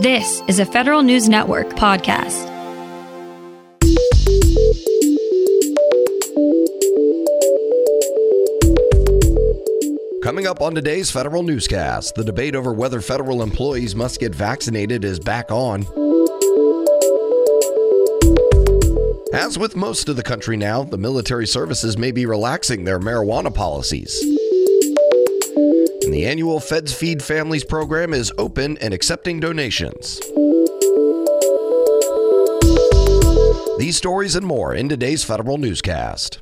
This is a Federal News Network podcast. Coming up on today's federal newscast, the debate over whether federal employees must get vaccinated is back on. As with most of the country now, the military services may be relaxing their marijuana policies. And the annual Feds Feed Families program is open and accepting donations. These stories and more in today's federal newscast.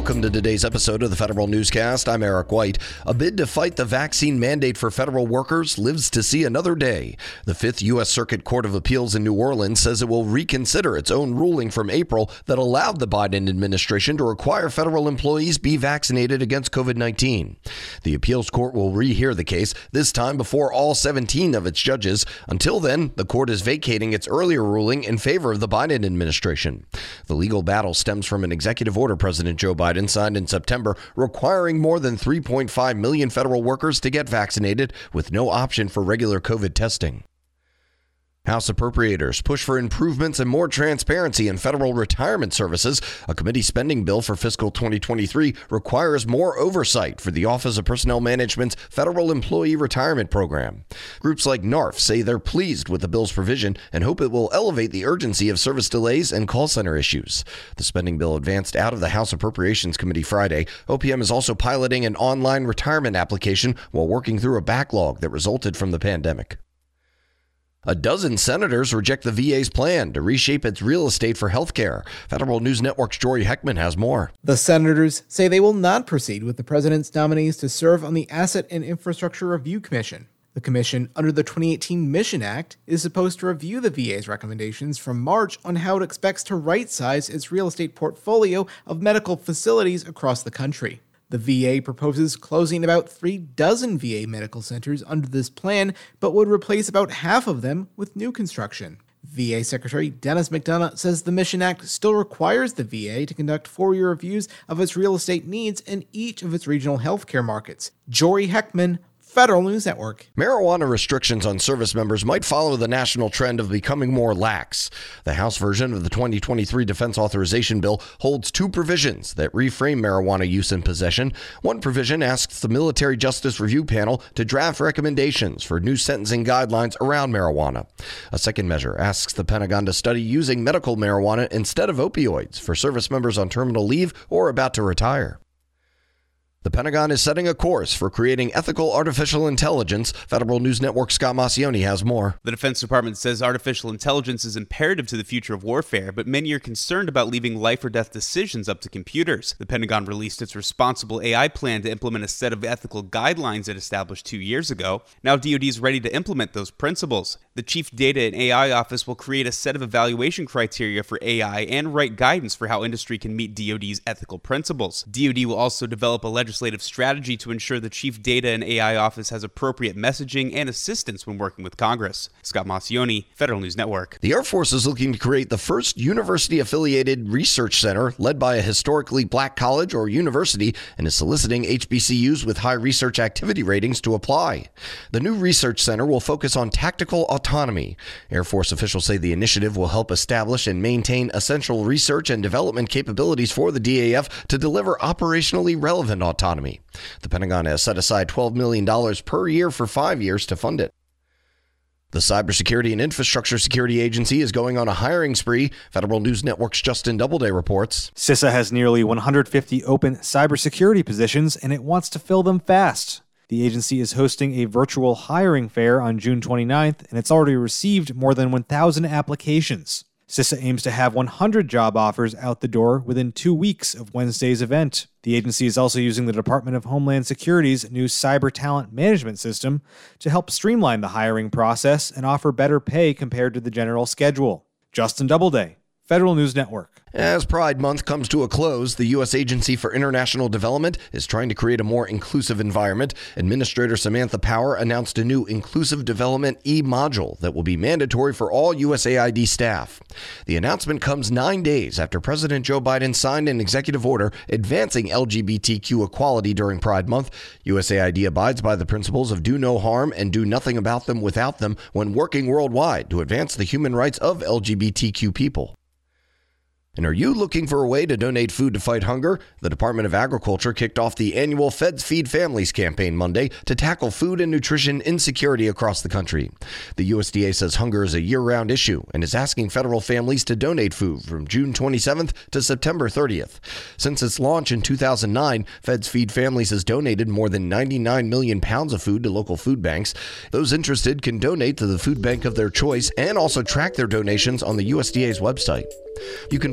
Welcome to today's episode of the Federal Newscast. I'm Eric White. A bid to fight the vaccine mandate for federal workers lives to see another day. The Fifth U.S. Circuit Court of Appeals in New Orleans says it will reconsider its own ruling from April that allowed the Biden administration to require federal employees be vaccinated against COVID 19. The appeals court will rehear the case, this time before all 17 of its judges. Until then, the court is vacating its earlier ruling in favor of the Biden administration. The legal battle stems from an executive order President Joe Biden signed in September requiring more than 3.5 million federal workers to get vaccinated with no option for regular COVID testing. House appropriators push for improvements and more transparency in federal retirement services. A committee spending bill for fiscal 2023 requires more oversight for the Office of Personnel Management's Federal Employee Retirement Program. Groups like NARFE say they're pleased with the bill's provision and hope it will elevate the urgency of service delays and call center issues. The spending bill advanced out of the House Appropriations Committee Friday. OPM is also piloting an online retirement application while working through a backlog that resulted from the pandemic. A dozen senators reject the VA's plan to reshape its real estate for healthcare. Federal News Network's Jory Heckman has more. The senators say they will not proceed with the president's nominees to serve on the Asset and Infrastructure Review Commission. The commission, under the 2018 Mission Act, is supposed to review the VA's recommendations from March on how it expects to right size its real estate portfolio of medical facilities across the country. The VA proposes closing about three dozen VA medical centers under this plan, but would replace about half of them with new construction. VA Secretary Dennis McDonough says the Mission Act still requires the VA to conduct four year reviews of its real estate needs in each of its regional healthcare markets. Jory Heckman, Federal News Network. Marijuana restrictions on service members might follow the national trend of becoming more lax. The House version of the 2023 Defense Authorization Bill holds two provisions that reframe marijuana use and possession. One provision asks the Military Justice Review Panel to draft recommendations for new sentencing guidelines around marijuana. A second measure asks the Pentagon to study using medical marijuana instead of opioids for service members on terminal leave or about to retire. The Pentagon is setting a course for creating ethical artificial intelligence. Federal News Network Scott Maucione has more. The Defense Department says artificial intelligence is imperative to the future of warfare, but many are concerned about leaving life or death decisions up to computers. The Pentagon released its responsible AI plan to implement a set of ethical guidelines it established two years ago. Now DoD is ready to implement those principles. The Chief Data and AI Office will create a set of evaluation criteria for AI and write guidance for how industry can meet DoD's ethical principles. DoD will also develop a legislative strategy to ensure the Chief Data and AI Office has appropriate messaging and assistance when working with Congress. Scott Maucione, Federal News Network. The Air Force is looking to create the first university affiliated research center led by a historically black college or university and is soliciting HBCUs with high research activity ratings to apply. The new research center will focus on tactical autonomy. Air Force officials say the initiative will help establish and maintain essential research and development capabilities for the DAF to deliver operationally relevant autonomy. The Pentagon has set aside $12 million per year for five years to fund it. The Cybersecurity and Infrastructure Security Agency is going on a hiring spree. Federal News Network's Justin Doubleday reports. CISA has nearly 150 open cybersecurity positions and it wants to fill them fast. The agency is hosting a virtual hiring fair on June 29th, and it's already received more than 1,000 applications. CISA aims to have 100 job offers out the door within two weeks of Wednesday's event. The agency is also using the Department of Homeland Security's new cyber talent management system to help streamline the hiring process and offer better pay compared to the general schedule. Justin Doubleday, Federal News Network. As Pride Month comes to a close, the U.S. Agency for International Development is trying to create a more inclusive environment. Administrator Samantha Power announced a new Inclusive Development e module that will be mandatory for all USAID staff. The announcement comes nine days after President Joe Biden signed an executive order advancing LGBTQ equality during Pride Month. USAID abides by the principles of do no harm and do nothing about them without them when working worldwide to advance the human rights of LGBTQ people. And are you looking for a way to donate food to fight hunger? The Department of Agriculture kicked off the annual Feds Feed Families campaign Monday to tackle food and nutrition insecurity across the country. The USDA says hunger is a year round issue and is asking federal families to donate food from June 27th to September 30th. Since its launch in 2009, Feds Feed Families has donated more than 99 million pounds of food to local food banks. Those interested can donate to the food bank of their choice and also track their donations on the USDA's website. You can